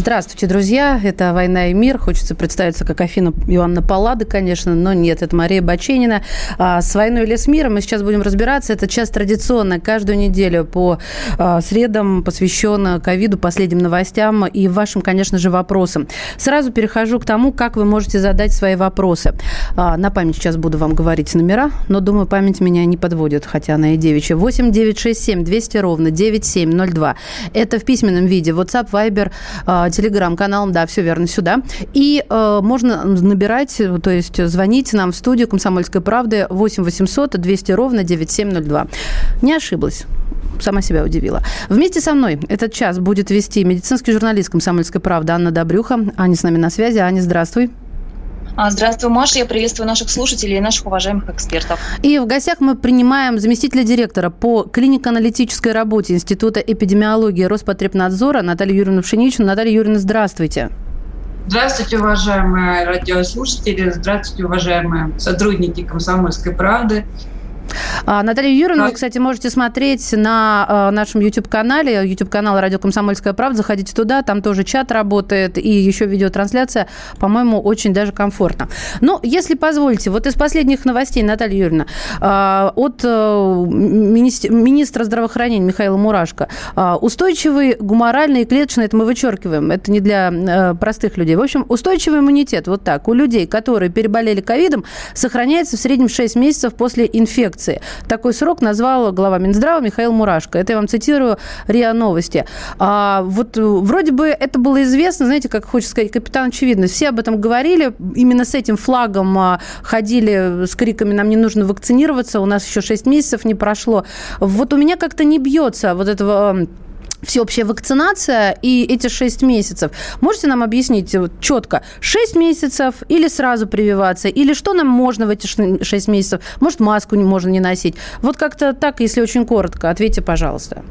Здравствуйте, друзья. Это «Война и мир». Хочется представиться как Афина Иоанна Паллада, конечно, но нет, это Мария Баченина. А, с «Войной или с миром» мы сейчас будем разбираться. Это час традиционно, каждую неделю по а, средам посвящен ковиду, последним новостям и вашим, конечно же, вопросам. Сразу перехожу к тому, как вы можете задать свои вопросы. А, на память сейчас буду вам говорить номера, но, думаю, память меня не подводит, хотя она и девичья. 8 967 200 ровно 9702. Это в письменном виде. WhatsApp, Viber, телеграм-каналом, да, все верно, сюда. И э, можно набирать, то есть звонить нам в студию «Комсомольской правды» 8 800 200 ровно 9702. Не ошиблась сама себя удивила. Вместе со мной этот час будет вести медицинский журналист «Комсомольской правды» Анна Добрюха. Аня с нами на связи. Аня, здравствуй. А, здравствуй, Маша. Я приветствую наших слушателей и наших уважаемых экспертов. И в гостях мы принимаем заместителя директора по клинико-аналитической работе Института эпидемиологии Роспотребнадзора Наталью Юрьевну Пшеничну. Наталья Юрьевна, здравствуйте. Здравствуйте, уважаемые радиослушатели. Здравствуйте, уважаемые сотрудники «Комсомольской правды». А, Наталья Юрьевна, вы, кстати, можете смотреть на а, нашем YouTube-канале, YouTube-канал «Радио Комсомольская правда». Заходите туда, там тоже чат работает и еще видеотрансляция. По-моему, очень даже комфортно. Но, если позволите, вот из последних новостей, Наталья Юрьевна, а, от э, министра здравоохранения Михаила Мурашко. Устойчивый гуморальный и клеточный, это мы вычеркиваем, это не для э, простых людей. В общем, устойчивый иммунитет, вот так, у людей, которые переболели ковидом, сохраняется в среднем 6 месяцев после инфекции инфекции. Такой срок назвал глава Минздрава Михаил Мурашко. Это я вам цитирую РИА Новости. А, вот э, вроде бы это было известно, знаете, как хочется сказать, капитан очевидность. Все об этом говорили, именно с этим флагом а, ходили с криками «нам не нужно вакцинироваться, у нас еще 6 месяцев не прошло». Вот у меня как-то не бьется вот этого всеобщая вакцинация и эти 6 месяцев. Можете нам объяснить вот, четко, 6 месяцев или сразу прививаться, или что нам можно в эти 6 месяцев? Может, маску можно не носить? Вот как-то так, если очень коротко, ответьте, пожалуйста.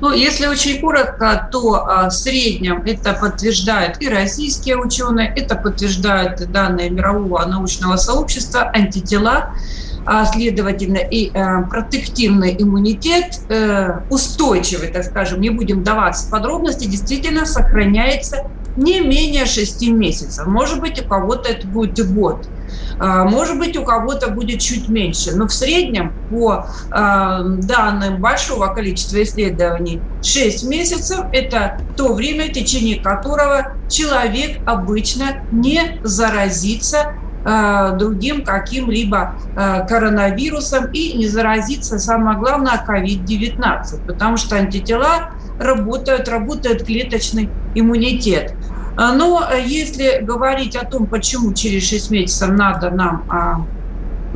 Ну, если очень коротко, то а, в среднем это подтверждают и российские ученые, это подтверждают данные мирового научного сообщества, антитела а, следовательно, и э, протективный иммунитет, э, устойчивый, так скажем, не будем даваться подробности, действительно сохраняется не менее 6 месяцев. Может быть, у кого-то это будет год. А, может быть, у кого-то будет чуть меньше, но в среднем по а, данным большого количества исследований 6 месяцев – это то время, в течение которого человек обычно не заразится Э, другим каким-либо э, коронавирусом и не заразиться, самое главное, COVID-19, потому что антитела работают, работает клеточный иммунитет. Э, но если говорить о том, почему через 6 месяцев надо нам а,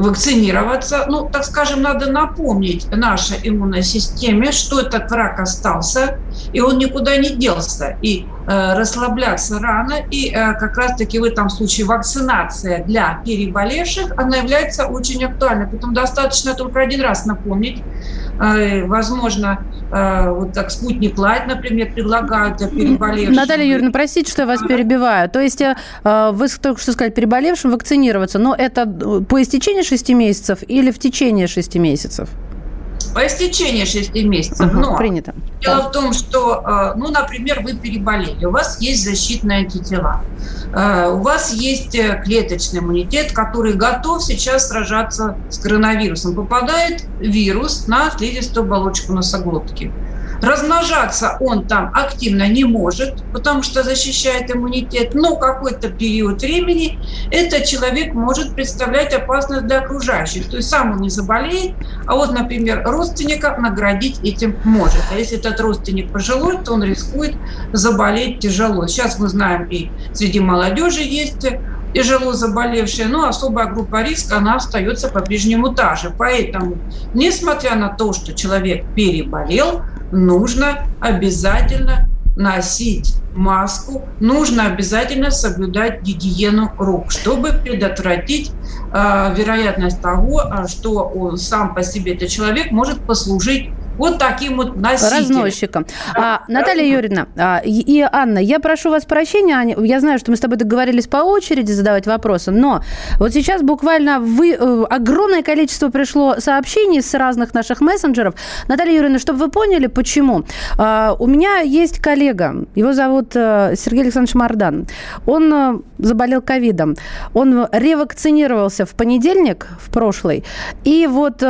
вакцинироваться. Ну, так скажем, надо напомнить нашей иммунной системе, что этот враг остался, и он никуда не делся. И э, расслабляться рано, и э, как раз-таки в этом случае вакцинация для переболевших, она является очень актуальной. Поэтому достаточно только один раз напомнить, э, возможно, э, вот так спутник Лайт, например, предлагают переболевшим. Наталья Юрьевна, простите, что я вас перебиваю. То есть э, вы только что сказали переболевшим вакцинироваться, но это по истечении 6 месяцев или в течение 6 месяцев? По истечении 6 месяцев. Угу, Но принято. Дело да. в том, что, э, ну, например, вы переболели, у вас есть защитные антитела, э, у вас есть э, клеточный иммунитет, который готов сейчас сражаться с коронавирусом. Попадает вирус на слизистую оболочку носоглотки. Размножаться он там активно не может, потому что защищает иммунитет, но какой-то период времени этот человек может представлять опасность для окружающих. То есть сам он не заболеет, а вот, например, родственника наградить этим может. А если этот родственник пожилой, то он рискует заболеть тяжело. Сейчас мы знаем и среди молодежи есть тяжело заболевшие, но особая группа риска, она остается по-прежнему та же. Поэтому, несмотря на то, что человек переболел, нужно обязательно носить маску, нужно обязательно соблюдать гигиену рук, чтобы предотвратить э, вероятность того, что он сам по себе этот человек может послужить вот таким вот носителем. Разносчиком. А, Наталья Юрьевна а, и Анна, я прошу вас прощения, я знаю, что мы с тобой договорились по очереди задавать вопросы, но вот сейчас буквально вы, э, огромное количество пришло сообщений с разных наших мессенджеров. Наталья Юрьевна, чтобы вы поняли, почему. А, у меня есть коллега, его зовут э, Сергей Александрович Мардан. Он э, заболел ковидом. Он ревакцинировался в понедельник, в прошлый, и вот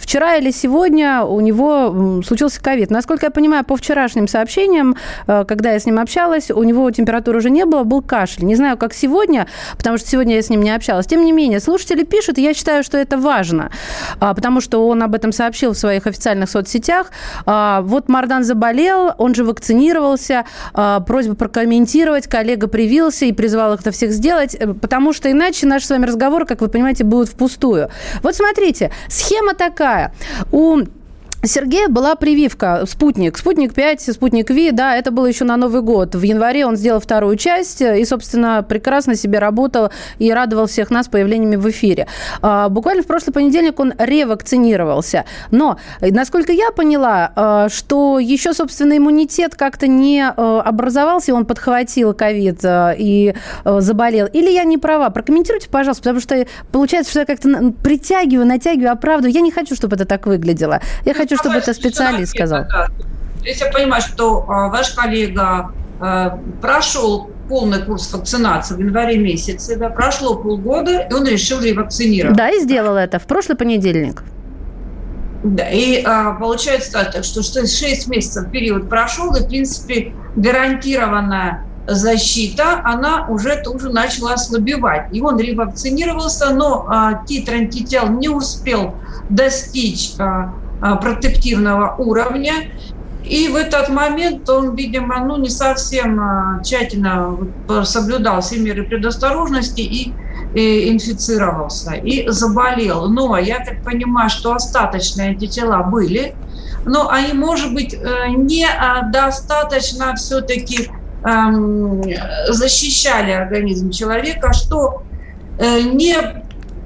вчера или сегодня у него случился ковид. Насколько я понимаю, по вчерашним сообщениям, э, когда я с ним общалась, у него температуры уже не было, был кашель. Не знаю, как сегодня, потому что сегодня я с ним не общалась. Тем не менее, слушатели пишут, и я считаю, что это важно, а, потому что он об этом сообщил в своих официальных соцсетях. А, вот Мардан заболел, он же вакцинировался, а, просьба прокомментировать, коллега привился и призвал их это всех сделать, э, потому что иначе наши с вами разговоры, как вы понимаете, будут впустую. Вот смотрите, схема такая. У Сергея была прививка «Спутник». «Спутник 5», «Спутник Ви», да, это было еще на Новый год. В январе он сделал вторую часть и, собственно, прекрасно себе работал и радовал всех нас появлениями в эфире. А, буквально в прошлый понедельник он ревакцинировался. Но, насколько я поняла, а, что еще, собственно, иммунитет как-то не а, образовался, он подхватил ковид и заболел. Или я не права? Прокомментируйте, пожалуйста, потому что получается, что я как-то притягиваю, натягиваю, оправдываю. Я не хочу, чтобы это так выглядело. Я хочу хочу, чтобы это специалист сказал. Если я понимаю, что а, ваш коллега а, прошел полный курс вакцинации в январе месяце, да, прошло полгода, и он решил ревакцинировать. Да, и сделал это в прошлый понедельник. Да, и а, получается так, что, что 6 месяцев период прошел, и, в принципе, гарантированная защита, она уже тоже начала ослабевать. И он ревакцинировался, но а, титр антител не успел достичь а, протективного уровня. И в этот момент он, видимо, ну, не совсем а, тщательно соблюдал все меры предосторожности и, и инфицировался, и заболел. Но я так понимаю, что остаточные антитела были, но они, может быть, э, не а, достаточно все-таки эм, защищали организм человека, что э, не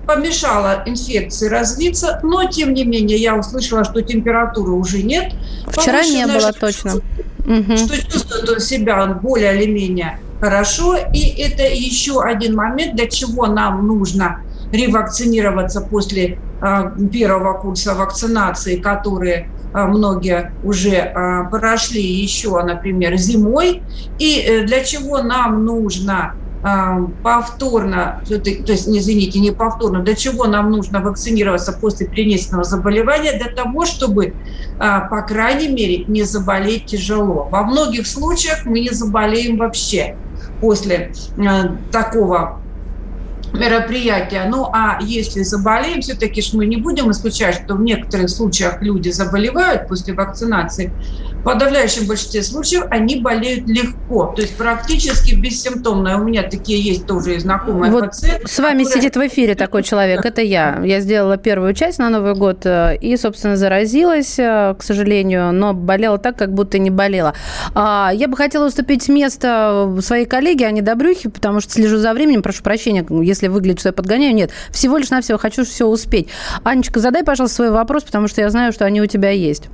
помешала инфекции развиться, но тем не менее я услышала, что температуры уже нет. Вчера не было точно. Что чувствует он себя более или менее хорошо. И это еще один момент, для чего нам нужно ревакцинироваться после а, первого курса вакцинации, которые а, многие уже а, прошли еще, например, зимой. И э, для чего нам нужно повторно, то есть, извините, не повторно, для чего нам нужно вакцинироваться после перенесенного заболевания? Для того, чтобы, а, по крайней мере, не заболеть тяжело. Во многих случаях мы не заболеем вообще после а, такого мероприятия. Ну, а если заболеем, все-таки ж мы не будем исключать, что в некоторых случаях люди заболевают после вакцинации подавляющем большинстве случаев они болеют легко, то есть практически бессимптомно. У меня такие есть тоже знакомые вот пациенты. С вами которые... сидит в эфире такой человек, это я. Я сделала первую часть на Новый год э, и, собственно, заразилась, э, к сожалению, но болела так, как будто не болела. А, я бы хотела уступить с места своей коллеге Ане Добрюхе, потому что слежу за временем, прошу прощения, если выглядит, что я подгоняю. Нет, всего лишь навсего хочу все успеть. Анечка, задай, пожалуйста, свой вопрос, потому что я знаю, что они у тебя есть.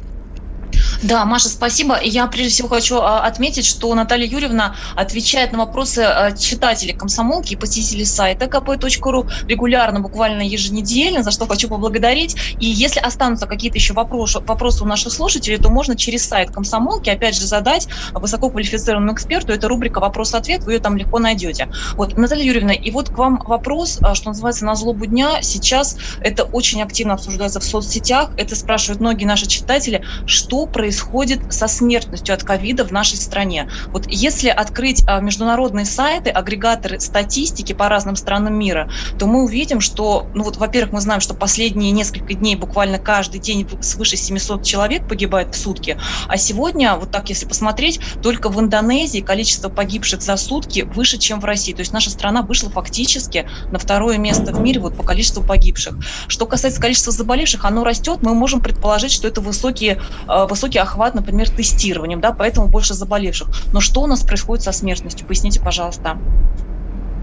Да, Маша, спасибо. Я прежде всего хочу а, отметить, что Наталья Юрьевна отвечает на вопросы а, читателей комсомолки и посетителей сайта kp.ru регулярно, буквально еженедельно, за что хочу поблагодарить. И если останутся какие-то еще вопросы, вопросы у наших слушателей, то можно через сайт комсомолки, опять же, задать высококвалифицированному эксперту. Это рубрика «Вопрос-ответ», вы ее там легко найдете. Вот, Наталья Юрьевна, и вот к вам вопрос, а, что называется, на злобу дня. Сейчас это очень активно обсуждается в соцсетях. Это спрашивают многие наши читатели, что происходит со смертностью от ковида в нашей стране. Вот если открыть а, международные сайты, агрегаторы статистики по разным странам мира, то мы увидим, что, ну вот, во-первых, мы знаем, что последние несколько дней буквально каждый день свыше 700 человек погибает в сутки, а сегодня, вот так если посмотреть, только в Индонезии количество погибших за сутки выше, чем в России. То есть наша страна вышла фактически на второе место в мире вот по количеству погибших. Что касается количества заболевших, оно растет, мы можем предположить, что это высокие, а, высокий охват, например, тестированием, да, поэтому больше заболевших. Но что у нас происходит со смертностью? Поясните, пожалуйста.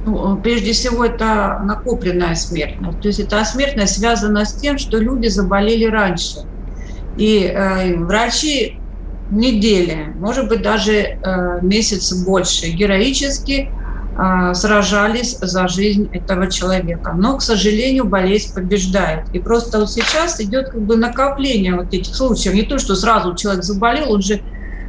Ну, прежде всего, это накопленная смертность. То есть эта смертность связана с тем, что люди заболели раньше. И э, врачи недели, может быть, даже э, месяц больше героически э, сражались за жизнь этого человека. Но, к сожалению, болезнь побеждает. И просто вот сейчас идет как бы накопление вот этих случаев. Не то, что сразу человек заболел, он же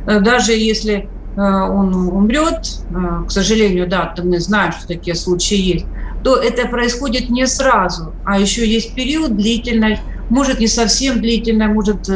э, даже если э, он умрет, э, к сожалению, да, мы знаем, что такие случаи есть, то это происходит не сразу, а еще есть период длительный может не совсем длительной, может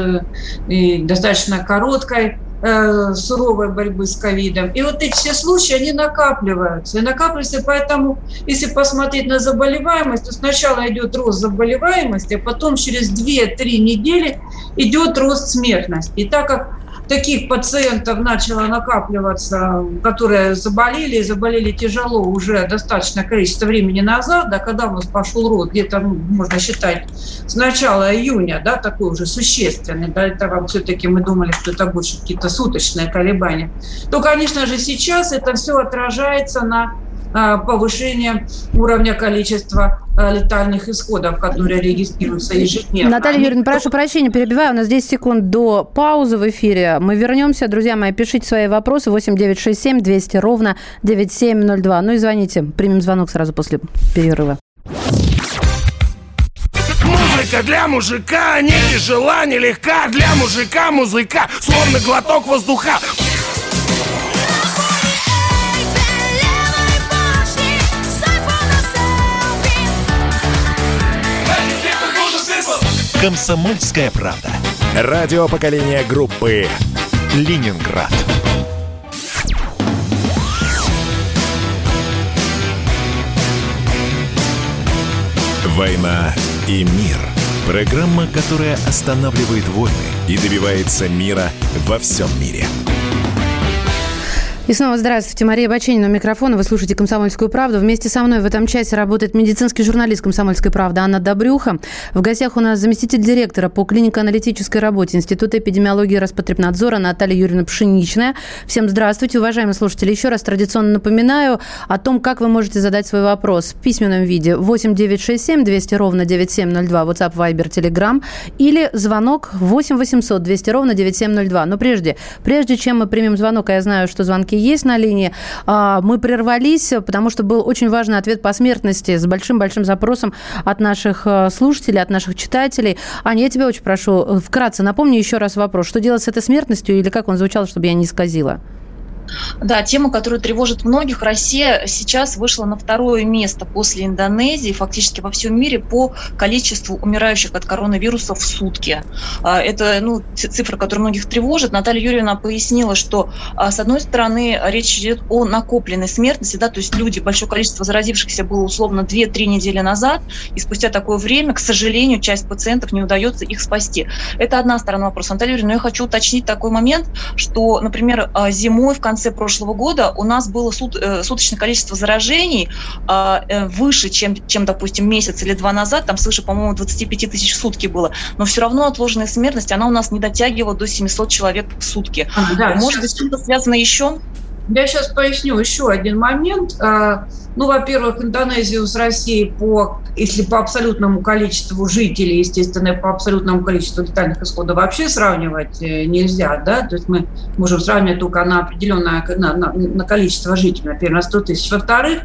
достаточно короткой э, суровой борьбы с ковидом. И вот эти все случаи, они накапливаются. И накапливаются, поэтому, если посмотреть на заболеваемость, то сначала идет рост заболеваемости, а потом через 2-3 недели идет рост смертности. И так как таких пациентов начало накапливаться, которые заболели, и заболели тяжело уже достаточное количество времени назад, да, когда у нас пошел рост, где-то, ну, можно считать, с начала июня, да, такой уже существенный, до этого все-таки мы думали, что это больше какие-то суточные колебания, то, конечно же, сейчас это все отражается на повышение уровня количества а, летальных исходов, которые регистрируются ежедневно. Наталья Юрьевна, прошу прощения, перебиваю. У нас 10 секунд до паузы в эфире. Мы вернемся. Друзья мои, пишите свои вопросы 8967 200 ровно 9702. Ну и звоните. Примем звонок сразу после перерыва. Музыка для мужика не тяжела, не легка Для мужика музыка, словно глоток воздуха «Комсомольская правда». Радио поколения группы «Ленинград». «Война и мир». Программа, которая останавливает войны и добивается мира во всем мире. И снова здравствуйте. Мария Баченина у микрофона. Вы слушаете «Комсомольскую правду». Вместе со мной в этом часе работает медицинский журналист «Комсомольской правды» Анна Добрюха. В гостях у нас заместитель директора по клинико-аналитической работе Института эпидемиологии и Роспотребнадзора Наталья Юрьевна Пшеничная. Всем здравствуйте, уважаемые слушатели. Еще раз традиционно напоминаю о том, как вы можете задать свой вопрос в письменном виде 8 967 200 ровно 9702 WhatsApp, Viber, Telegram или звонок 8 800 200 ровно 9702. Но прежде, прежде чем мы примем звонок, а я знаю, что звонки все-таки есть на линии. А, мы прервались, потому что был очень важный ответ по смертности с большим-большим запросом от наших э, слушателей, от наших читателей. Аня, я тебя очень прошу, э, вкратце напомни еще раз вопрос. Что делать с этой смертностью или как он звучал, чтобы я не сказила? Да, тема, которая тревожит многих. Россия сейчас вышла на второе место после Индонезии, фактически во всем мире, по количеству умирающих от коронавируса в сутки. А, это ну, цифра, которая многих тревожит. Наталья Юрьевна пояснила, что, а, с одной стороны, речь идет о накопленной смертности, да, то есть люди, большое количество заразившихся было условно 2-3 недели назад, и спустя такое время, к сожалению, часть пациентов не удается их спасти. Это одна сторона вопроса. Наталья Юрьевна, но я хочу уточнить такой момент, что, например, а, зимой в конце конце прошлого года у нас было сут, э, суточное количество заражений а, э, выше, чем, чем, допустим, месяц или два назад, там свыше, по-моему, 25 тысяч в сутки было, но все равно отложенная смертность, она у нас не дотягивала до 700 человек в сутки. А, да, Может быть, что-то связано еще? Я сейчас поясню еще один момент. А, ну, во-первых, Индонезию с Россией по, если по абсолютному количеству жителей, естественно, по абсолютному количеству летальных исходов вообще сравнивать э, нельзя, да, то есть мы можем сравнивать только на определенное на, на, на количество жителей, например, на 100 тысяч. Во-вторых,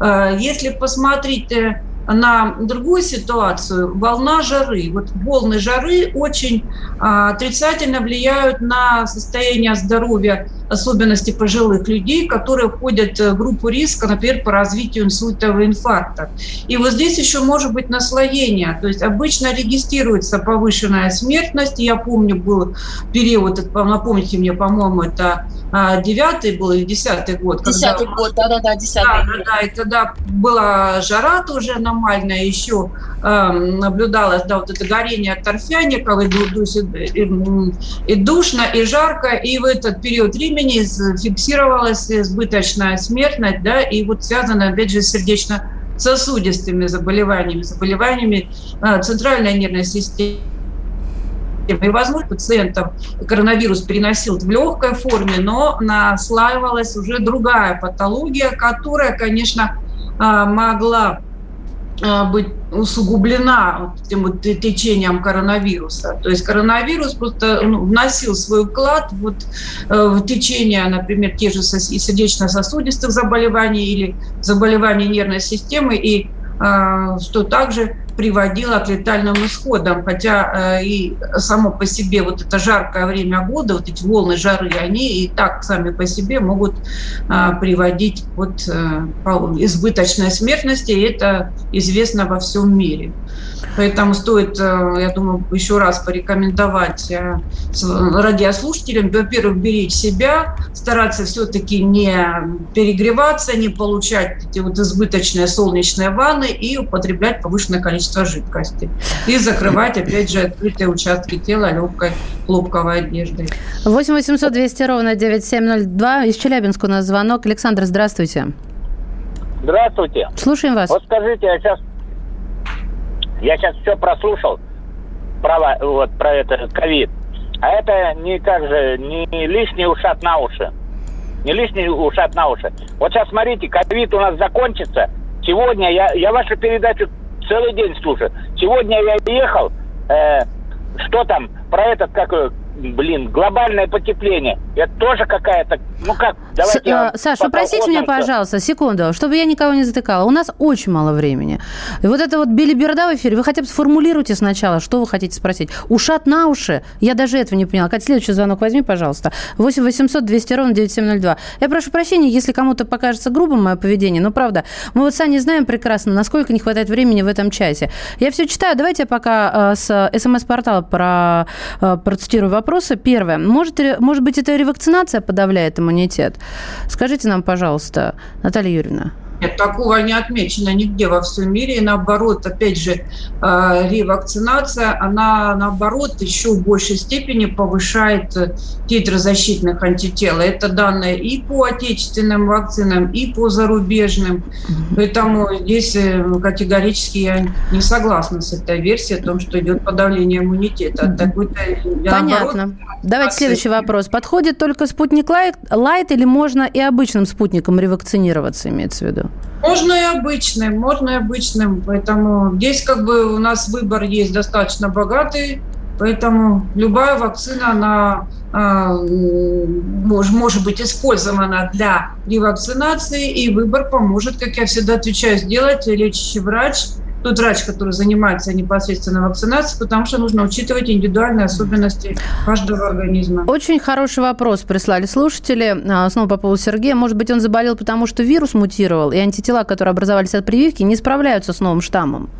э, если посмотреть э, на другую ситуацию, волна жары. Вот волны жары очень а, отрицательно влияют на состояние здоровья, особенности пожилых людей, которые входят в группу риска, например, по развитию инсультового инфаркта. И вот здесь еще может быть наслоение. То есть обычно регистрируется повышенная смертность. Я помню, был период, напомните мне, по-моему, это а, девятый был или десятый год. Десятый год, да-да-да, десятый да, год. Да, и тогда была жара тоже на аномальное еще э, наблюдалось, да, вот это горение торфяников, и, и, и душно, и жарко, и в этот период времени фиксировалась избыточная смертность, да, и вот связано, опять же, с сердечно-сосудистыми заболеваниями, заболеваниями э, центральной нервной системы. И, возможно, пациентов коронавирус переносил в легкой форме, но наслаивалась уже другая патология, которая, конечно, а, могла а, быть усугублена этим вот течением коронавируса. То есть коронавирус просто ну, вносил свой вклад вот, э, в течение, например, тех же сердечно-сосудистых заболеваний или заболеваний нервной системы, и э, что также приводило к летальным исходам. Хотя э, и само по себе вот это жаркое время года, вот эти волны жары, они и так сами по себе могут э, приводить вот э, избыточной смертности, и это известно во всем мире. Поэтому стоит, я думаю, еще раз порекомендовать радиослушателям, во-первых, беречь себя, стараться все-таки не перегреваться, не получать эти вот избыточные солнечные ванны и употреблять повышенное количество жидкости. И закрывать, опять же, открытые участки тела легкой хлопковой одеждой. 8 800 200 ровно 9702. Из Челябинска у нас звонок. Александр, здравствуйте. Здравствуйте. Слушаем вас. Вот скажите, я сейчас я сейчас все прослушал про, вот, про это ковид. А это не как же, не лишний ушат на уши. Не лишний ушат на уши. Вот сейчас смотрите, ковид у нас закончится. Сегодня я, я вашу передачу целый день слушаю. Сегодня я ехал, э, что там, про этот, как блин, глобальное потепление. Это тоже какая-то, ну как, давайте... С, э, Саша, простите меня, пожалуйста, секунду, чтобы я никого не затыкала. У нас очень мало времени. И вот это вот билиберда в эфире, вы хотя бы сформулируйте сначала, что вы хотите спросить. Ушат на уши? Я даже этого не поняла. Катя, следующий звонок возьми, пожалуйста. 8 800 200 ровно 9702. Я прошу прощения, если кому-то покажется грубым мое поведение, но правда, мы вот сами знаем прекрасно, насколько не хватает времени в этом часе. Я все читаю, давайте я пока э, с смс-портала про, э, процитирую вопрос вопросы. Первое. Может, может быть, это ревакцинация подавляет иммунитет? Скажите нам, пожалуйста, Наталья Юрьевна. Нет, такого не отмечено нигде во всем мире. И наоборот, опять же, э, ревакцинация, она наоборот еще в большей степени повышает титр защитных антител. Это данные и по отечественным вакцинам, и по зарубежным. Поэтому здесь э, категорически я не согласна с этой версией о том, что идет подавление иммунитета. Понятно. Наоборот, Давайте следующий вопрос. Подходит только спутник лайт или можно и обычным спутником ревакцинироваться, имеется в виду? Можно и обычным, можно и обычным. Поэтому здесь как бы у нас выбор есть достаточно богатый. Поэтому любая вакцина, она э, может, быть использована для ревакцинации, и выбор поможет, как я всегда отвечаю, сделать лечащий врач – тот врач, который занимается непосредственно вакцинацией, потому что нужно учитывать индивидуальные особенности каждого организма. Очень хороший вопрос прислали слушатели. А, снова по поводу Сергея. Может быть, он заболел, потому что вирус мутировал, и антитела, которые образовались от прививки, не справляются с новым штаммом?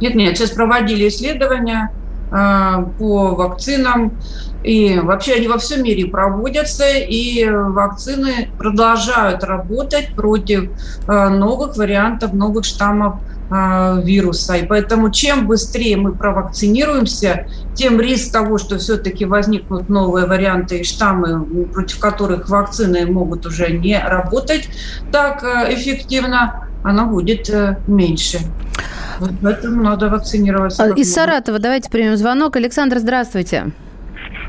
Нет, нет, сейчас проводили исследования по вакцинам. И вообще они во всем мире проводятся, и вакцины продолжают работать против а, новых вариантов, новых штаммов а, вируса. И поэтому чем быстрее мы провакцинируемся, тем риск того, что все-таки возникнут новые варианты и штаммы, против которых вакцины могут уже не работать так э, эффективно, оно будет э, меньше. Вот поэтому надо вакцинироваться. Из Саратова давайте примем звонок. Александр, здравствуйте.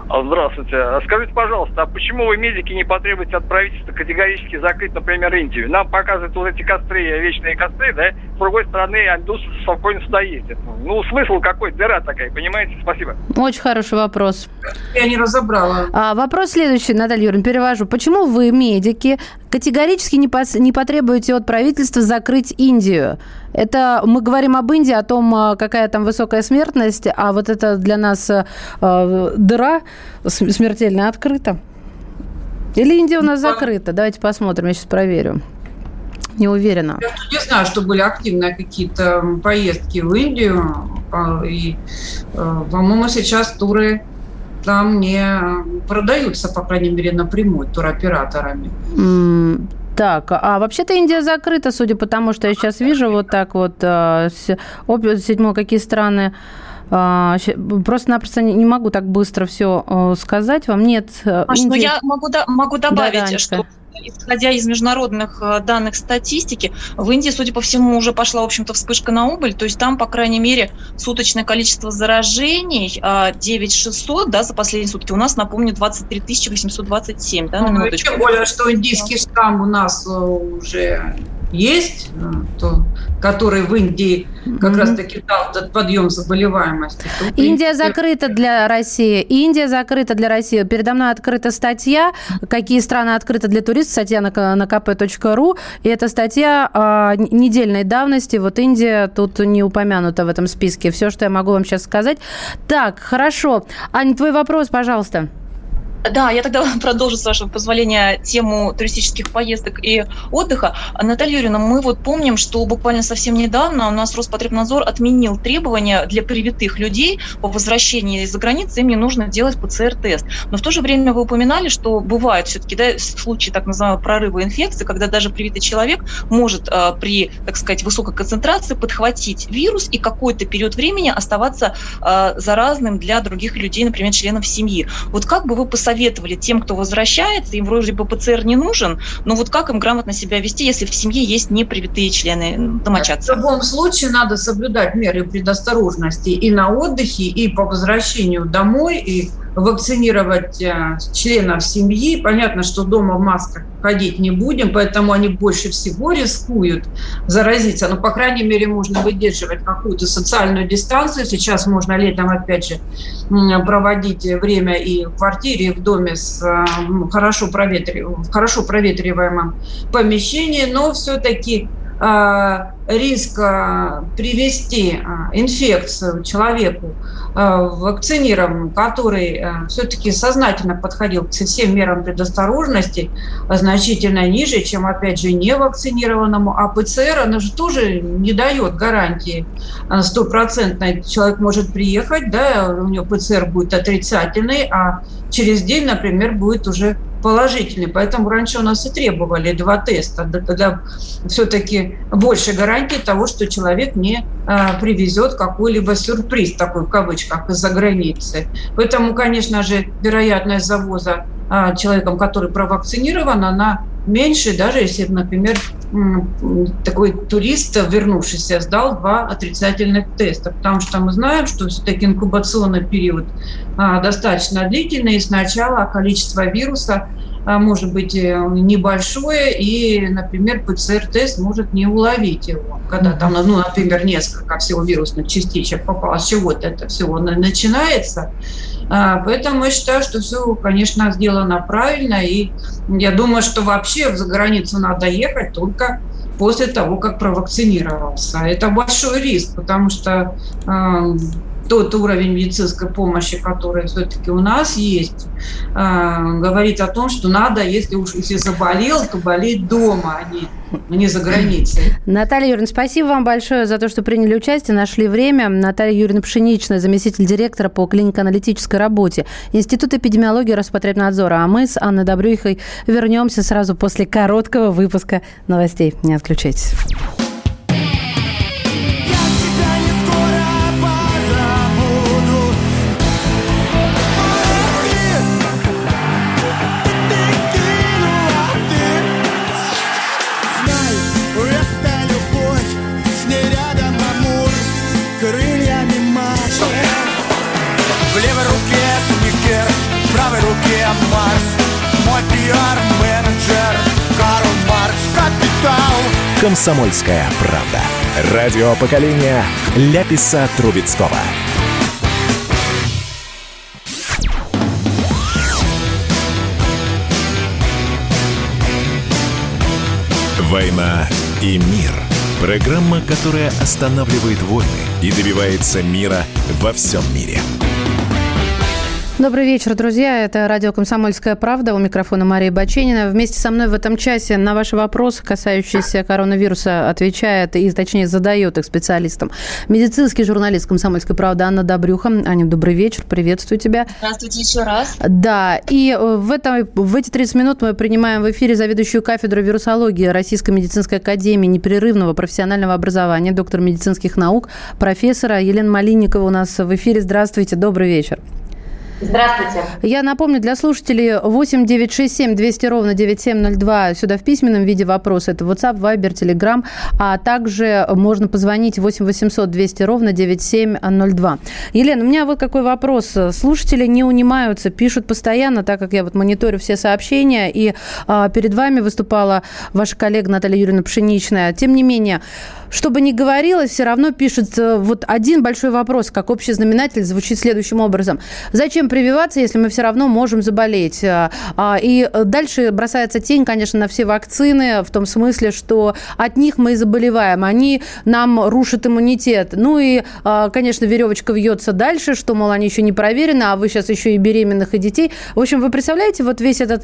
А, здравствуйте. А скажите, пожалуйста, а почему вы, медики, не потребуете от правительства категорически закрыть, например, Индию? Нам показывают вот эти костры, вечные костры, да? С другой стороны, индус спокойно стоит. Ну, смысл какой? Дыра такая, понимаете? Спасибо. Очень хороший вопрос. Я не разобрала. А, вопрос следующий, Наталья Юрьевна, перевожу. Почему вы, медики, категорически не, пос- не потребуете от правительства закрыть Индию? Это мы говорим об Индии, о том, а, какая там высокая смертность, а вот это для нас э, дыра смертельно открыта. Или Индия у нас закрыта? Давайте посмотрим, я сейчас проверю. Не уверена. Я не знаю, что были активные какие-то поездки в Индию. И, по-моему, сейчас туры там не продаются, по крайней мере, напрямую туроператорами. Так, а вообще-то Индия закрыта, судя по тому, что я сейчас вижу, вот так вот, э, седьмой, какие страны а, просто-напросто не могу так быстро все э, сказать вам. Нет. Маш, ну Индии... ну я могу, могу добавить, да, что исходя из международных э, данных статистики, в Индии, судя по всему, уже пошла, в общем-то, вспышка на убыль. То есть там, по крайней мере, суточное количество заражений 9600, а, да, за последние сутки. У нас, напомню, 23 827, да, на ну, минуточку. Тем более, что индийский штамм у нас э, уже есть, э, то, который в Индии как mm-hmm. раз-таки дал этот подъем заболеваемости. То, Индия принципе... закрыта для России. Индия закрыта для России. Передо мной открыта статья, какие страны открыты для туристов, статья на, на kp.ru. И эта статья э, недельной давности. Вот Индия тут не упомянута в этом списке. Все, что я могу вам сейчас сказать. Так, хорошо. Аня, твой вопрос, пожалуйста. Да, я тогда продолжу, с вашего позволения, тему туристических поездок и отдыха. Наталья Юрьевна, мы вот помним, что буквально совсем недавно у нас Роспотребнадзор отменил требования для привитых людей по возвращении из-за границы, им не нужно делать ПЦР-тест. Но в то же время вы упоминали, что бывают все-таки да, случаи так называемого прорыва инфекции, когда даже привитый человек может э, при, так сказать, высокой концентрации подхватить вирус и какой-то период времени оставаться э, заразным для других людей, например, членов семьи. Вот как бы вы посоветовали посоветовали тем, кто возвращается, им вроде бы ПЦР не нужен, но вот как им грамотно себя вести, если в семье есть непривитые члены домочадцев? В любом случае надо соблюдать меры предосторожности и на отдыхе, и по возвращению домой, и вакцинировать э, членов семьи. Понятно, что дома в масках ходить не будем, поэтому они больше всего рискуют заразиться. Но, по крайней мере, можно выдерживать какую-то социальную дистанцию. Сейчас можно летом, опять же, проводить время и в квартире, и в доме с э, хорошо, проветри... хорошо проветриваемом помещении, но все-таки риск привести инфекцию человеку вакцинированному, который все-таки сознательно подходил к всем мерам предосторожности, значительно ниже, чем, опять же, не вакцинированному. А ПЦР, она же тоже не дает гарантии стопроцентной. Человек может приехать, да, у него ПЦР будет отрицательный, а через день, например, будет уже положительный. Поэтому раньше у нас и требовали два теста, когда все-таки больше гарантии того, что человек не а, привезет какой-либо сюрприз, такой в кавычках, из-за границы. Поэтому, конечно же, вероятность завоза а, человеком, который провакцинирован, она меньше, даже если, например, такой турист, вернувшийся, сдал два отрицательных теста, потому что мы знаем, что все-таки инкубационный период а, достаточно длительный, и сначала количество вируса а, может быть э, небольшое, и, например, ПЦР-тест может не уловить его. Когда там, ну, например, несколько всего вирусных частичек попало, с чего-то это всего начинается. А, поэтому я считаю, что все, конечно, сделано правильно, и я думаю, что вообще за границу надо ехать только после того, как провакцинировался. Это большой риск, потому что а, тот уровень медицинской помощи, который все-таки у нас есть, э, говорит о том, что надо, если уж если заболел, то болеть дома, а не, а не за границей. Наталья Юрьевна, спасибо вам большое за то, что приняли участие, нашли время. Наталья Юрьевна Пшеничная, заместитель директора по клинико-аналитической работе Института эпидемиологии Роспотребнадзора. А мы с Анной Добрюхой вернемся сразу после короткого выпуска новостей. Не отключайтесь. «Комсомольская правда». Радио поколения Ляписа Трубецкого. «Война и мир» – программа, которая останавливает войны и добивается мира во всем мире – Добрый вечер, друзья. Это радио «Комсомольская правда». У микрофона Мария Баченина. Вместе со мной в этом часе на ваши вопросы, касающиеся коронавируса, отвечает и, точнее, задает их специалистам. Медицинский журналист «Комсомольской правды» Анна Добрюха. Аня, добрый вечер. Приветствую тебя. Здравствуйте еще раз. Да. И э, в, это, в эти 30 минут мы принимаем в эфире заведующую кафедру вирусологии Российской медицинской академии непрерывного профессионального образования, доктор медицинских наук, профессора Елена Малинникова у нас в эфире. Здравствуйте. Добрый вечер. Здравствуйте. Я напомню для слушателей 8 9 6 7 200 ровно 9702 сюда в письменном виде вопрос. Это WhatsApp, Viber, Telegram. А также можно позвонить 8 800 200 ровно 9702. Елена, у меня вот какой вопрос. Слушатели не унимаются, пишут постоянно, так как я вот мониторю все сообщения. И а, перед вами выступала ваша коллега Наталья Юрьевна Пшеничная. Тем не менее, что бы ни говорилось, все равно пишут э, вот один большой вопрос, как общий знаменатель, звучит следующим образом. Зачем прививаться, если мы все равно можем заболеть? А, а, и дальше бросается тень, конечно, на все вакцины, в том смысле, что от них мы и заболеваем. Они нам рушат иммунитет. Ну и, а, конечно, веревочка вьется дальше, что, мол, они еще не проверены, а вы сейчас еще и беременных, и детей. В общем, вы представляете вот весь этот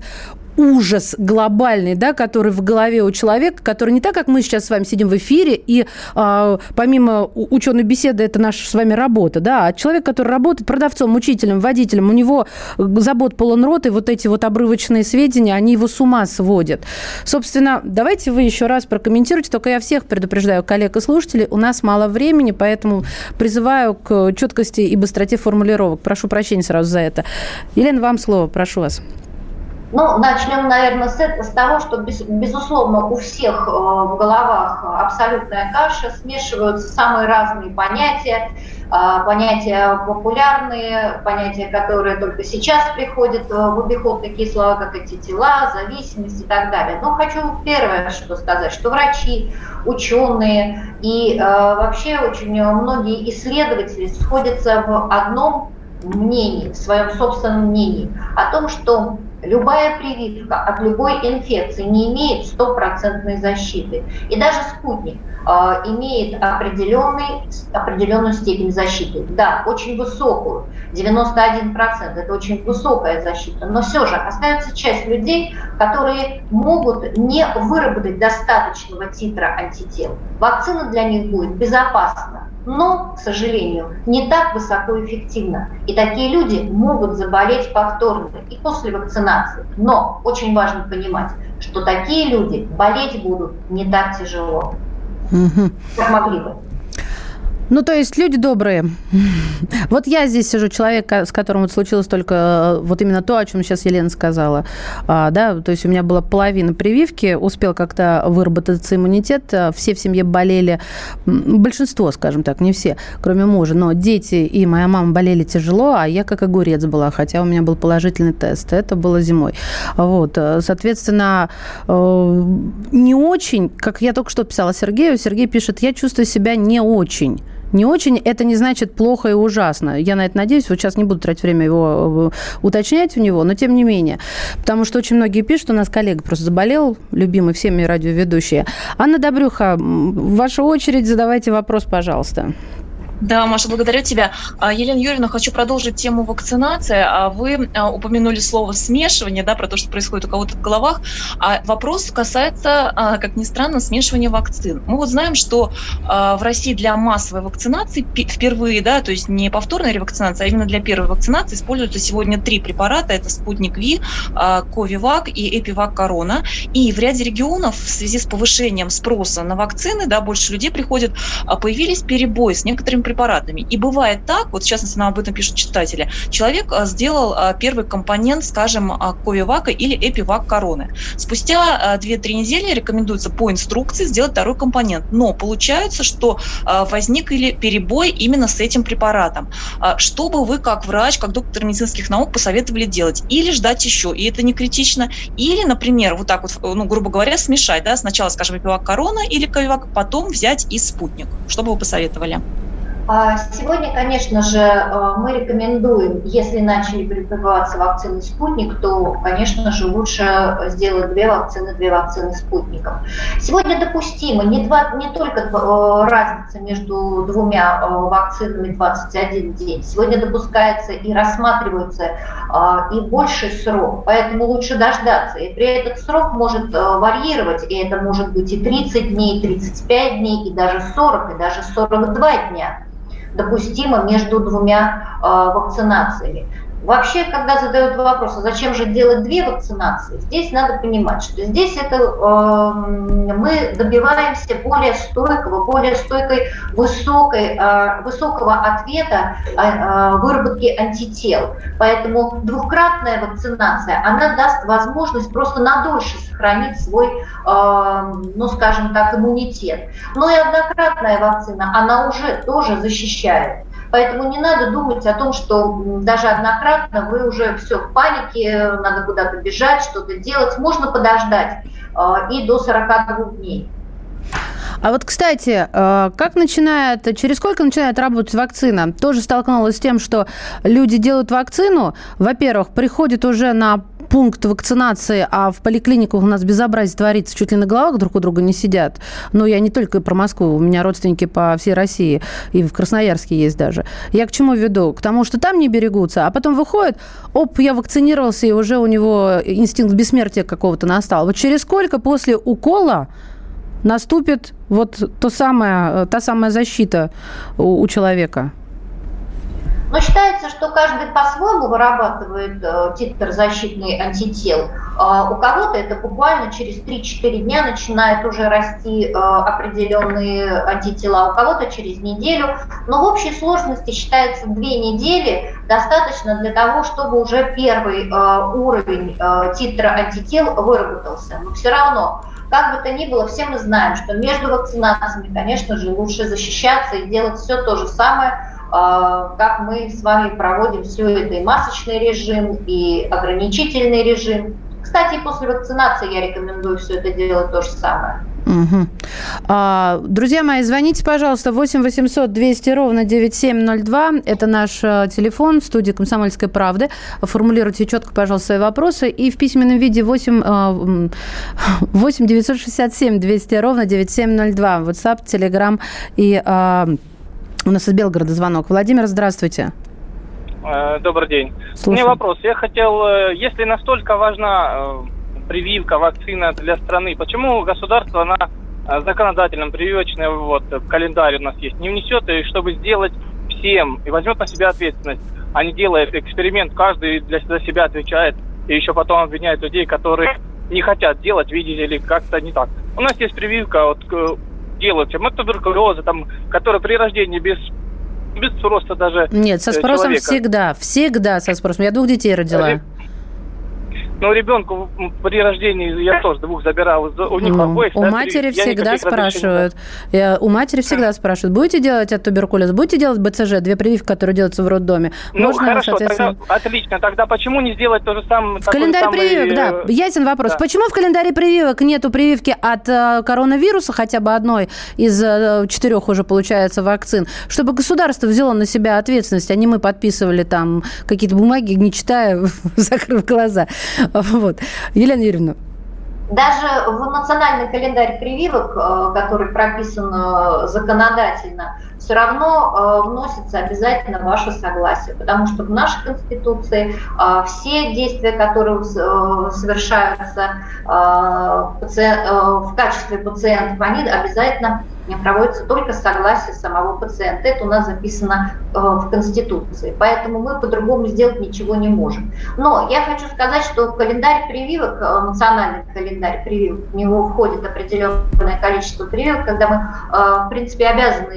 ужас глобальный, да, который в голове у человека, который не так, как мы сейчас с вами сидим в эфире, и э, помимо ученой беседы это наша с вами работа, да, а человек, который работает продавцом, учителем, водителем, у него забот полон рот, и вот эти вот обрывочные сведения, они его с ума сводят. Собственно, давайте вы еще раз прокомментируйте, только я всех предупреждаю, коллег и слушателей, у нас мало времени, поэтому призываю к четкости и быстроте формулировок. Прошу прощения сразу за это. Елена, вам слово, прошу вас. Ну, начнем, наверное, с, того, что, без, безусловно, у всех э, в головах абсолютная каша, смешиваются самые разные понятия, э, понятия популярные, понятия, которые только сейчас приходят в обиход, такие слова, как эти тела, зависимость и так далее. Но хочу первое, что сказать, что врачи, ученые и э, вообще очень многие исследователи сходятся в одном мнении, в своем собственном мнении о том, что Любая прививка от любой инфекции не имеет стопроцентной защиты. И даже спутник э, имеет определенный, определенную степень защиты. Да, очень высокую, 91%, это очень высокая защита. Но все же остается часть людей, которые могут не выработать достаточного титра антител. Вакцина для них будет безопасна, но, к сожалению, не так высокоэффективно. И такие люди могут заболеть повторно и после вакцинации. Но очень важно понимать, что такие люди болеть будут не так тяжело, как могли бы. Ну, то есть люди добрые. Вот я здесь сижу, человек, с которым вот случилось только э, вот именно то, о чем сейчас Елена сказала. А, да, то есть у меня была половина прививки, успел как-то выработаться иммунитет, э, все в семье болели, большинство, скажем так, не все, кроме мужа, но дети и моя мама болели тяжело, а я как огурец была, хотя у меня был положительный тест. Это было зимой. Вот, э, соответственно, не очень, как я только что писала Сергею, Сергей пишет, я чувствую себя не очень не очень, это не значит плохо и ужасно. Я на это надеюсь. Вот сейчас не буду тратить время его э, уточнять у него, но тем не менее. Потому что очень многие пишут, у нас коллега просто заболел, любимый всеми радиоведущие. Анна Добрюха, ваша очередь, задавайте вопрос, пожалуйста. Да, Маша, благодарю тебя. А, Елена Юрьевна, хочу продолжить тему вакцинации. А, вы а, упомянули слово смешивание, да, про то, что происходит у кого-то в головах. А вопрос касается, как ни странно, смешивания вакцин. Мы вот знаем, что в России для массовой вакцинации впервые, да, то есть не повторная ревакцинация, а именно для первой вакцинации используются сегодня три препарата. Это Спутник Ви, Ковивак и Эпивак Корона. И в ряде регионов в связи с повышением спроса на вакцины, да, больше людей приходит, появились перебои с некоторыми препаратами. И бывает так, вот в частности нам об этом пишут читатели, человек а, сделал а, первый компонент, скажем, а, Ковивака или Эпивак короны. Спустя 2-3 недели рекомендуется по инструкции сделать второй компонент. Но получается, что возник или перебой именно с этим препаратом. Что бы вы, как врач, как доктор медицинских наук, посоветовали делать? Или ждать еще, и это не критично. Или, например, вот так вот, ну, грубо говоря, смешать, да, сначала, скажем, Эпивак корона или Ковивак, потом взять и спутник. Что бы вы посоветовали? А сегодня, конечно же, э, мы рекомендуем, если начали прививаться вакцины «Спутник», то, конечно же, лучше сделать две вакцины, две вакцины спутником. Сегодня допустимо не, два, не только э, разница между двумя э, вакцинами 21 день, сегодня допускается и рассматривается и больший срок, поэтому лучше дождаться. И при этот срок может варьировать, и это может быть и 30 дней, и 35 дней, и даже 40, и даже 42 дня допустимо между двумя э, вакцинациями. Вообще, когда задают вопрос, а зачем же делать две вакцинации, здесь надо понимать, что здесь это э, мы добиваемся более стойкого, более стойкой, высокой, э, высокого ответа э, выработки антител. Поэтому двухкратная вакцинация, она даст возможность просто надольше сохранить свой, э, ну скажем так, иммунитет. Но и однократная вакцина, она уже тоже защищает. Поэтому не надо думать о том, что даже однократно вы уже все в панике, надо куда-то бежать, что-то делать. Можно подождать э, и до 42 дней. А вот, кстати, э, как начинает, через сколько начинает работать вакцина? Тоже столкнулась с тем, что люди делают вакцину, во-первых, приходят уже на пункт вакцинации, а в поликлиниках у нас безобразие творится, чуть ли на головах друг у друга не сидят. Но я не только про Москву, у меня родственники по всей России, и в Красноярске есть даже. Я к чему веду? К тому, что там не берегутся, а потом выходит, оп, я вакцинировался, и уже у него инстинкт бессмертия какого-то настал. Вот через сколько после укола наступит вот то самое, та самая защита у, у человека? Но считается, что каждый по-своему вырабатывает э, титр защитный антител. Э, у кого-то это буквально через 3-4 дня начинает уже расти э, определенные антитела, у кого-то через неделю. Но в общей сложности считается 2 недели достаточно для того, чтобы уже первый э, уровень э, титра антител выработался. Но все равно как бы то ни было, все мы знаем, что между вакцинациями, конечно же, лучше защищаться и делать все то же самое, а, как мы с вами проводим все это, и масочный режим, и ограничительный режим. Кстати, после вакцинации я рекомендую все это делать то же самое. Угу. А, друзья мои, звоните, пожалуйста, 8 800 200 ровно 9702. Это наш а, телефон, студия «Комсомольской правды». Формулируйте четко, пожалуйста, свои вопросы. И в письменном виде 8, а, 8 967 200 ровно 9702. WhatsApp, Telegram и... У нас из Белгорода звонок. Владимир, здравствуйте. Э, добрый день. Слушаю. У меня вопрос. Я хотел, э, если настолько важна э, прививка, вакцина для страны, почему государство на законодательном прививочный вот, календарь у нас есть, не внесет, и чтобы сделать всем, и возьмет на себя ответственность, а не делает эксперимент, каждый для себя отвечает, и еще потом обвиняет людей, которые не хотят делать, видели ли как-то не так. У нас есть прививка, вот делаются, от туберкулеза, там, которые при рождении без без спроса даже Нет, со спросом человека. всегда, всегда со спросом. Я двух детей родила. Ну, ребенку при рождении я тоже двух забирал. У них ну, обоих. У да, матери всегда спрашивают. Я, у матери всегда спрашивают, будете делать от туберкулеза, будете делать БЦЖ, две прививки, которые делаются в роддоме? Ну, Можно, хорошо, соответственно... тогда, отлично. Тогда почему не сделать то же самое? В календаре самый... прививок, да. Э, ясен вопрос. Да. Почему в календаре прививок нету прививки от э, коронавируса, хотя бы одной из э, четырех уже получается вакцин, чтобы государство взяло на себя ответственность, а не мы подписывали там какие-то бумаги, не читая, закрыв глаза. Вот. Елена Юрьевна, даже в национальный календарь прививок, э, который прописан э, законодательно, все равно э, вносится обязательно ваше согласие, потому что в нашей Конституции все действия, которые совершаются в качестве пациентов, они обязательно проводится только с согласия самого пациента. Это у нас записано э, в Конституции. Поэтому мы по-другому сделать ничего не можем. Но я хочу сказать, что календарь прививок, э, национальный календарь прививок, в него входит определенное количество прививок, когда мы, э, в принципе, обязаны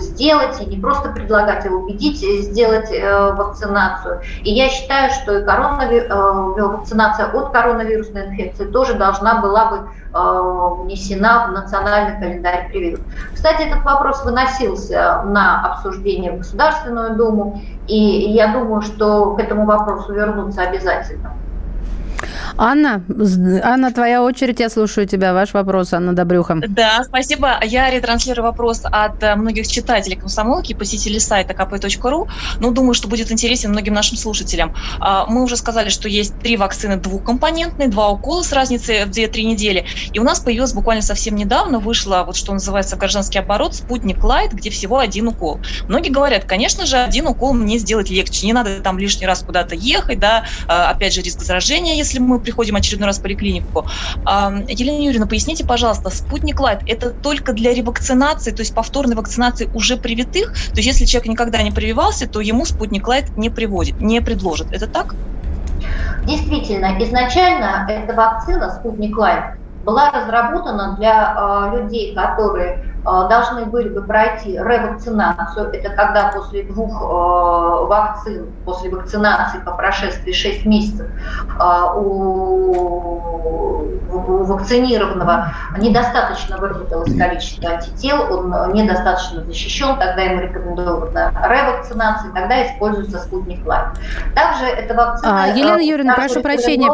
сделать, и не просто предлагать, а убедить сделать вакцинацию. И я считаю, что и коронавир... вакцинация от коронавирусной инфекции тоже должна была бы внесена в национальный календарь прививок. Кстати, этот вопрос выносился на обсуждение в Государственную Думу, и я думаю, что к этому вопросу вернуться обязательно. Анна, Анна, твоя очередь, я слушаю тебя. Ваш вопрос, Анна Добрюха. Да, спасибо. Я ретранслирую вопрос от э, многих читателей комсомолки, посетителей сайта kp.ru. Ну, думаю, что будет интересен многим нашим слушателям. А, мы уже сказали, что есть три вакцины двухкомпонентные, два укола с разницей в 2-3 недели. И у нас появилась буквально совсем недавно, вышла вот что называется гражданский оборот, спутник Лайт, где всего один укол. Многие говорят, конечно же, один укол мне сделать легче. Не надо там лишний раз куда-то ехать, да, а, опять же, риск заражения, если мы приходим очередной раз в поликлинику. Елена Юрьевна, поясните, пожалуйста, спутник Лайт – это только для ревакцинации, то есть повторной вакцинации уже привитых? То есть если человек никогда не прививался, то ему спутник Лайт не приводит, не предложит. Это так? Действительно, изначально эта вакцина «Спутник Лайт» была разработана для э, людей, которые э, должны были бы пройти ревакцинацию. Это когда после двух э, вакцин, после вакцинации по прошествии 6 месяцев у, у вакцинированного недостаточно выработалось количество антител, он недостаточно защищен, тогда ему рекомендована ревакцинация, тогда используется спутник Лайт. Также эта вакцина... А, Елена Юрьевна, прошу прощения.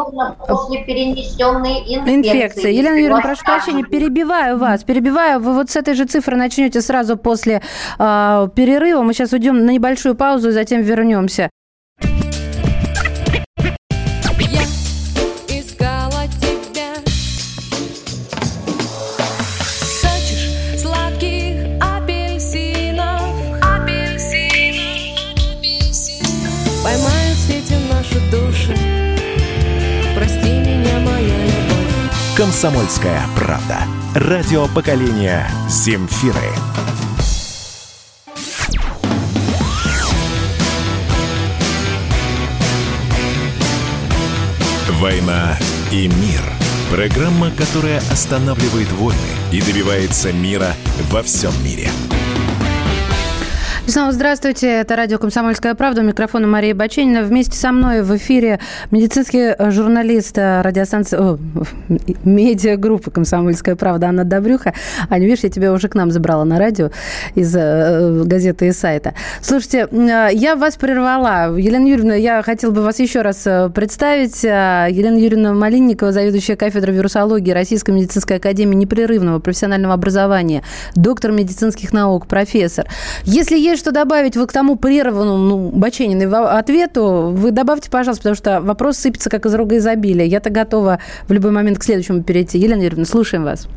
После перенесенной инфекции. инфекции Елена Юрьевна, прошу прощения, перебиваю вас, перебиваю. Вы вот с этой же цифры начнете сразу после э, перерыва. Мы сейчас уйдем на небольшую паузу и затем вернемся. «Комсомольская правда». Радио поколения «Земфиры». «Война и мир». Программа, которая останавливает войны и добивается мира во всем мире. И снова здравствуйте. Это радио «Комсомольская правда». У микрофона Мария Баченина. Вместе со мной в эфире медицинский журналист радиостанции... О, медиагруппы «Комсомольская правда» Анна Добрюха. Аня, видишь, я тебя уже к нам забрала на радио из э, газеты и сайта. Слушайте, э, я вас прервала. Елена Юрьевна, я хотела бы вас еще раз э, представить. Елена Юрьевна Малинникова, заведующая кафедрой вирусологии Российской медицинской академии непрерывного профессионального образования, доктор медицинских наук, профессор. Если есть что добавить вот к тому прерванному ну, Бачениной ответу, вы добавьте, пожалуйста, потому что вопрос сыпется как из рога изобилия. Я-то готова в любой момент к следующему перейти. Елена Юрьевна, слушаем вас.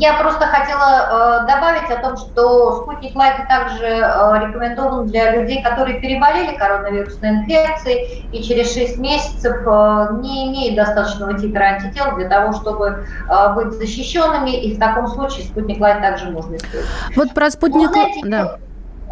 Я просто хотела э, добавить о том, что спутник Лайт также э, рекомендован для людей, которые переболели коронавирусной инфекцией и через 6 месяцев э, не имеют достаточного титра антител для того, чтобы э, быть защищенными, и в таком случае спутник Лайт также можно использовать. Вот про спутник... Но, знаете, да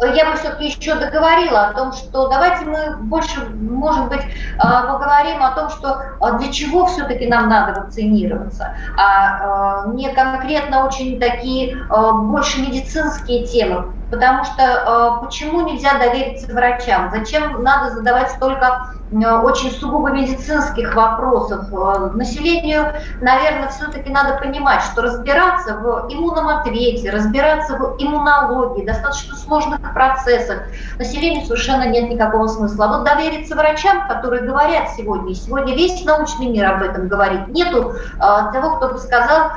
я бы все-таки еще договорила о том, что давайте мы больше, может быть, а, поговорим о том, что а, для чего все-таки нам надо вакцинироваться, а не конкретно очень такие больше медицинские темы, потому что почему нельзя довериться врачам, зачем надо задавать столько очень сугубо медицинских вопросов. Э, населению, наверное, все-таки надо понимать, что разбираться в иммунном ответе, разбираться в иммунологии, достаточно сложных процессах, населению совершенно нет никакого смысла. А вот довериться врачам, которые говорят сегодня, и сегодня весь научный мир об этом говорит, нету а, того, кто бы сказал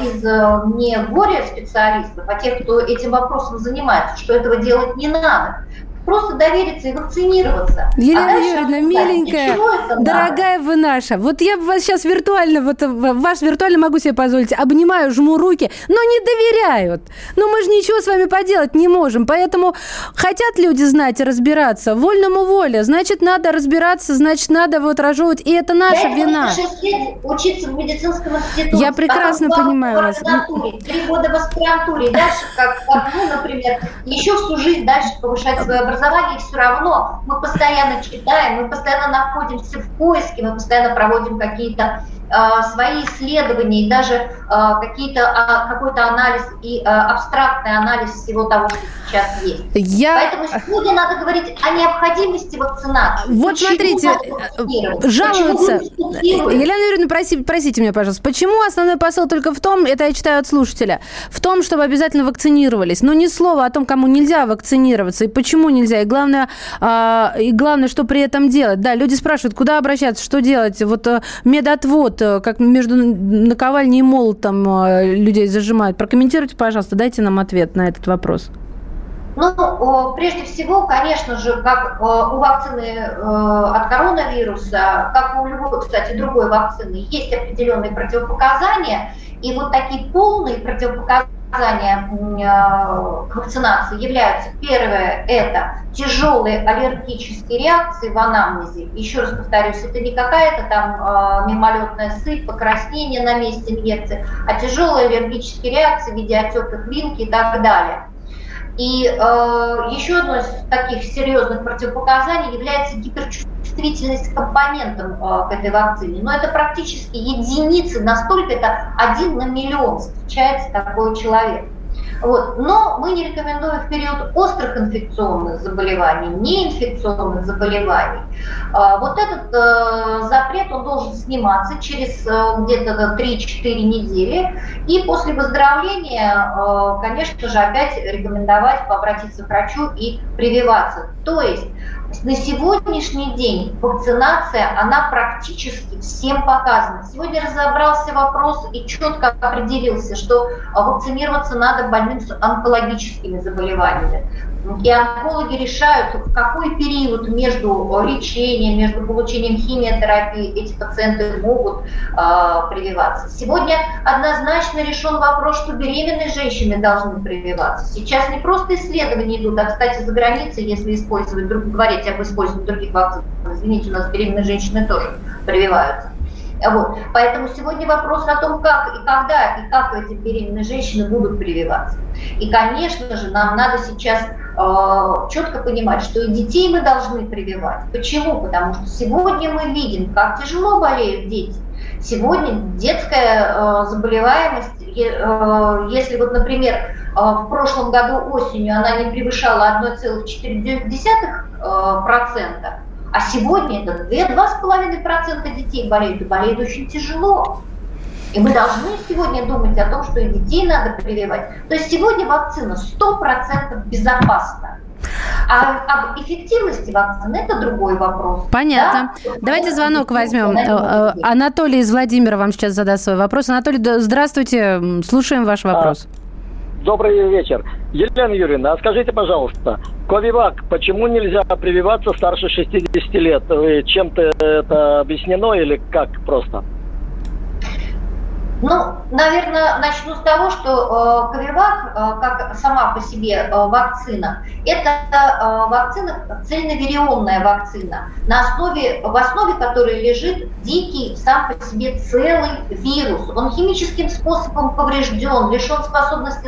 из не горе специалистов, а тех, кто этим вопросом занимается, что этого делать не надо просто довериться и вакцинироваться. Елена а Юрьевна, миленькая, дорогая вы наша, вот я вас сейчас виртуально, вот вас виртуально могу себе позволить, обнимаю, жму руки, но не доверяют. Но мы же ничего с вами поделать не можем, поэтому хотят люди знать и разбираться, вольному воля, значит, надо разбираться, значит, надо вот разжевывать, и это наша я вина. учиться в медицинском институте. Я прекрасно понимаю вас. Три года в аспирантуре, дальше, как, как ну, например, еще всю жизнь дальше повышать свое образование образовании все равно мы постоянно читаем, мы постоянно находимся в поиске, мы постоянно проводим какие-то свои исследования и даже э, какие-то э, какой-то анализ и э, абстрактный анализ всего того, что сейчас есть. Я... Поэтому сегодня надо говорить о необходимости вакцинации. Вот Почему смотрите, жалуются. Елена Юрьевна, проси, простите меня, пожалуйста, почему основной посыл только в том, это я читаю от слушателя, в том, чтобы обязательно вакцинировались, но ни слова о том, кому нельзя вакцинироваться и почему нельзя, и главное, э, и главное, что при этом делать. Да, люди спрашивают, куда обращаться, что делать, вот э, медотвод, э, как между наковальней и молотом э, людей зажимают. Прокомментируйте, пожалуйста, дайте нам ответ на этот вопрос. Ну, прежде всего, конечно же, как у вакцины от коронавируса, как у любой, кстати, другой вакцины, есть определенные противопоказания, и вот такие полные противопоказания противопоказания к вакцинации являются первое – это тяжелые аллергические реакции в анамнезе. Еще раз повторюсь, это не какая-то там мимолетная сыпь, покраснение на месте инъекции, а тяжелые аллергические реакции в виде отеков линки и так далее. И э, еще одно из таких серьезных противопоказаний является гиперчувствительность компонентам э, к этой вакцине. Но это практически единицы, настолько это один на миллион встречается такой человек. Вот. Но мы не рекомендуем в период острых инфекционных заболеваний, неинфекционных заболеваний. А, вот этот э, запрет, он должен сниматься через э, где-то 3-4 недели. И после выздоровления, э, конечно же, опять рекомендовать обратиться к врачу и прививаться. То есть на сегодняшний день вакцинация, она практически всем показана. Сегодня разобрался вопрос и четко определился, что вакцинироваться надо больным с онкологическими заболеваниями. И онкологи решают, в какой период между лечением, между получением химиотерапии эти пациенты могут э, прививаться. Сегодня однозначно решен вопрос, что беременные женщины должны прививаться. Сейчас не просто исследования идут, а, кстати, за границей, если использовать, говорить об использовании других вакцин, извините, у нас беременные женщины тоже прививаются. Вот. Поэтому сегодня вопрос о том, как и когда, и как эти беременные женщины будут прививаться. И, конечно же, нам надо сейчас э, четко понимать, что и детей мы должны прививать. Почему? Потому что сегодня мы видим, как тяжело болеют дети. Сегодня детская э, заболеваемость, если вот, например, э, в прошлом году осенью она не превышала 1,4%, э, а сегодня это 2-2,5% детей болеют, и болеют очень тяжело. И мы должны сегодня думать о том, что и детей надо прививать. То есть сегодня вакцина 100% безопасна. А об эффективности вакцины это другой вопрос. Понятно. Да? Давайте звонок возьмем. Э, э, Анатолий из Владимира вам сейчас задаст свой вопрос. Анатолий, здравствуйте. Слушаем ваш а, вопрос. Добрый вечер. Елена Юрьевна, а скажите, пожалуйста, Ковивак, почему нельзя прививаться старше 60 лет? Чем-то это объяснено или как просто? Ну, наверное, начну с того, что э, Ковивак, э, как сама по себе э, вакцина, это э, вакцина, цельновирионная вакцина, на основе, в основе которой лежит дикий сам по себе целый вирус. Он химическим способом поврежден, лишен способности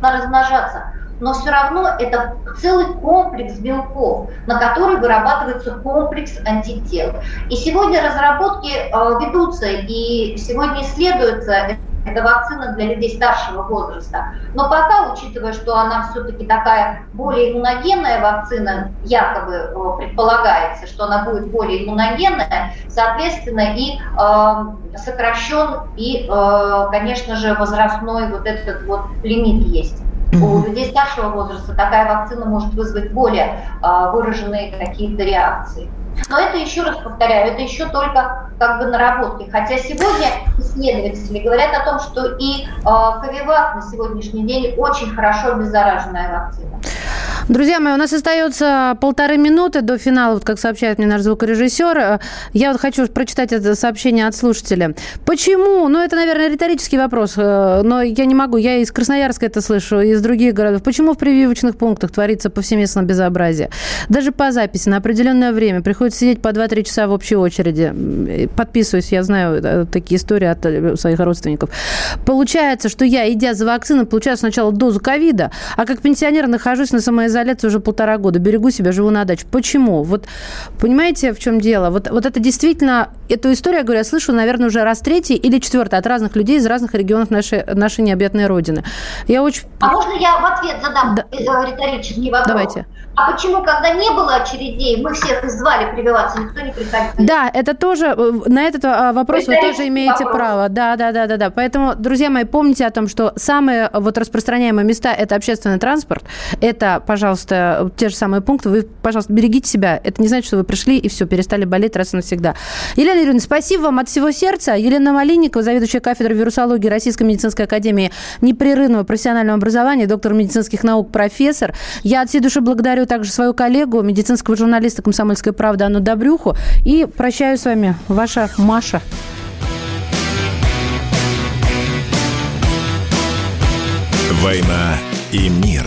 размножаться но все равно это целый комплекс белков, на который вырабатывается комплекс антител. И сегодня разработки э, ведутся, и сегодня исследуются это вакцина для людей старшего возраста. Но пока, учитывая, что она все-таки такая более иммуногенная вакцина, якобы э, предполагается, что она будет более иммуногенная, соответственно, и э, сокращен, и, э, конечно же, возрастной вот этот вот лимит есть. У людей старшего возраста такая вакцина может вызвать более а, выраженные какие-то реакции. Но это, еще раз повторяю, это еще только как бы наработки. Хотя сегодня исследователи говорят о том, что и э, Ковивак на сегодняшний день очень хорошо обеззараженная вакцина. Друзья мои, у нас остается полторы минуты до финала, вот как сообщает мне наш звукорежиссер. Э, я вот хочу прочитать это сообщение от слушателя. Почему? Ну, это, наверное, риторический вопрос, э, но я не могу. Я из Красноярска это слышу, из других городов. Почему в прививочных пунктах творится повсеместное безобразие? Даже по записи на определенное время приходится сидеть по 2-3 часа в общей очереди. Подписываюсь, я знаю э, такие истории от своих родственников. Получается, что я, идя за вакциной, получаю сначала дозу ковида, а как пенсионер нахожусь на самоизоляции изоляции уже полтора года, берегу себя, живу на даче. Почему? Вот понимаете, в чем дело? Вот, вот это действительно, эту историю, я говорю, я слышу, наверное, уже раз третий или четвертый от разных людей из разных регионов нашей, нашей необъятной Родины. Я очень... А можно я в ответ задам да. Э, риторический вопрос? Давайте. А почему, когда не было очередей, мы всех звали прививаться, никто не приходил? Да, это тоже, э, на этот а, вопрос вы тоже имеете вопрос. право. Да, да, да, да, да. Поэтому, друзья мои, помните о том, что самые вот распространяемые места – это общественный транспорт, это, пожалуйста, те же самые пункты. Вы, пожалуйста, берегите себя. Это не значит, что вы пришли и все, перестали болеть раз и навсегда. Елена Юрьевна, спасибо вам от всего сердца. Елена Малинникова, заведующая кафедрой вирусологии Российской медицинской академии непрерывного профессионального образования, доктор медицинских наук, профессор. Я от всей души благодарю также свою коллегу, медицинского журналиста «Комсомольской правды» Анну Добрюху. И прощаюсь с вами, ваша Маша. «Война и мир».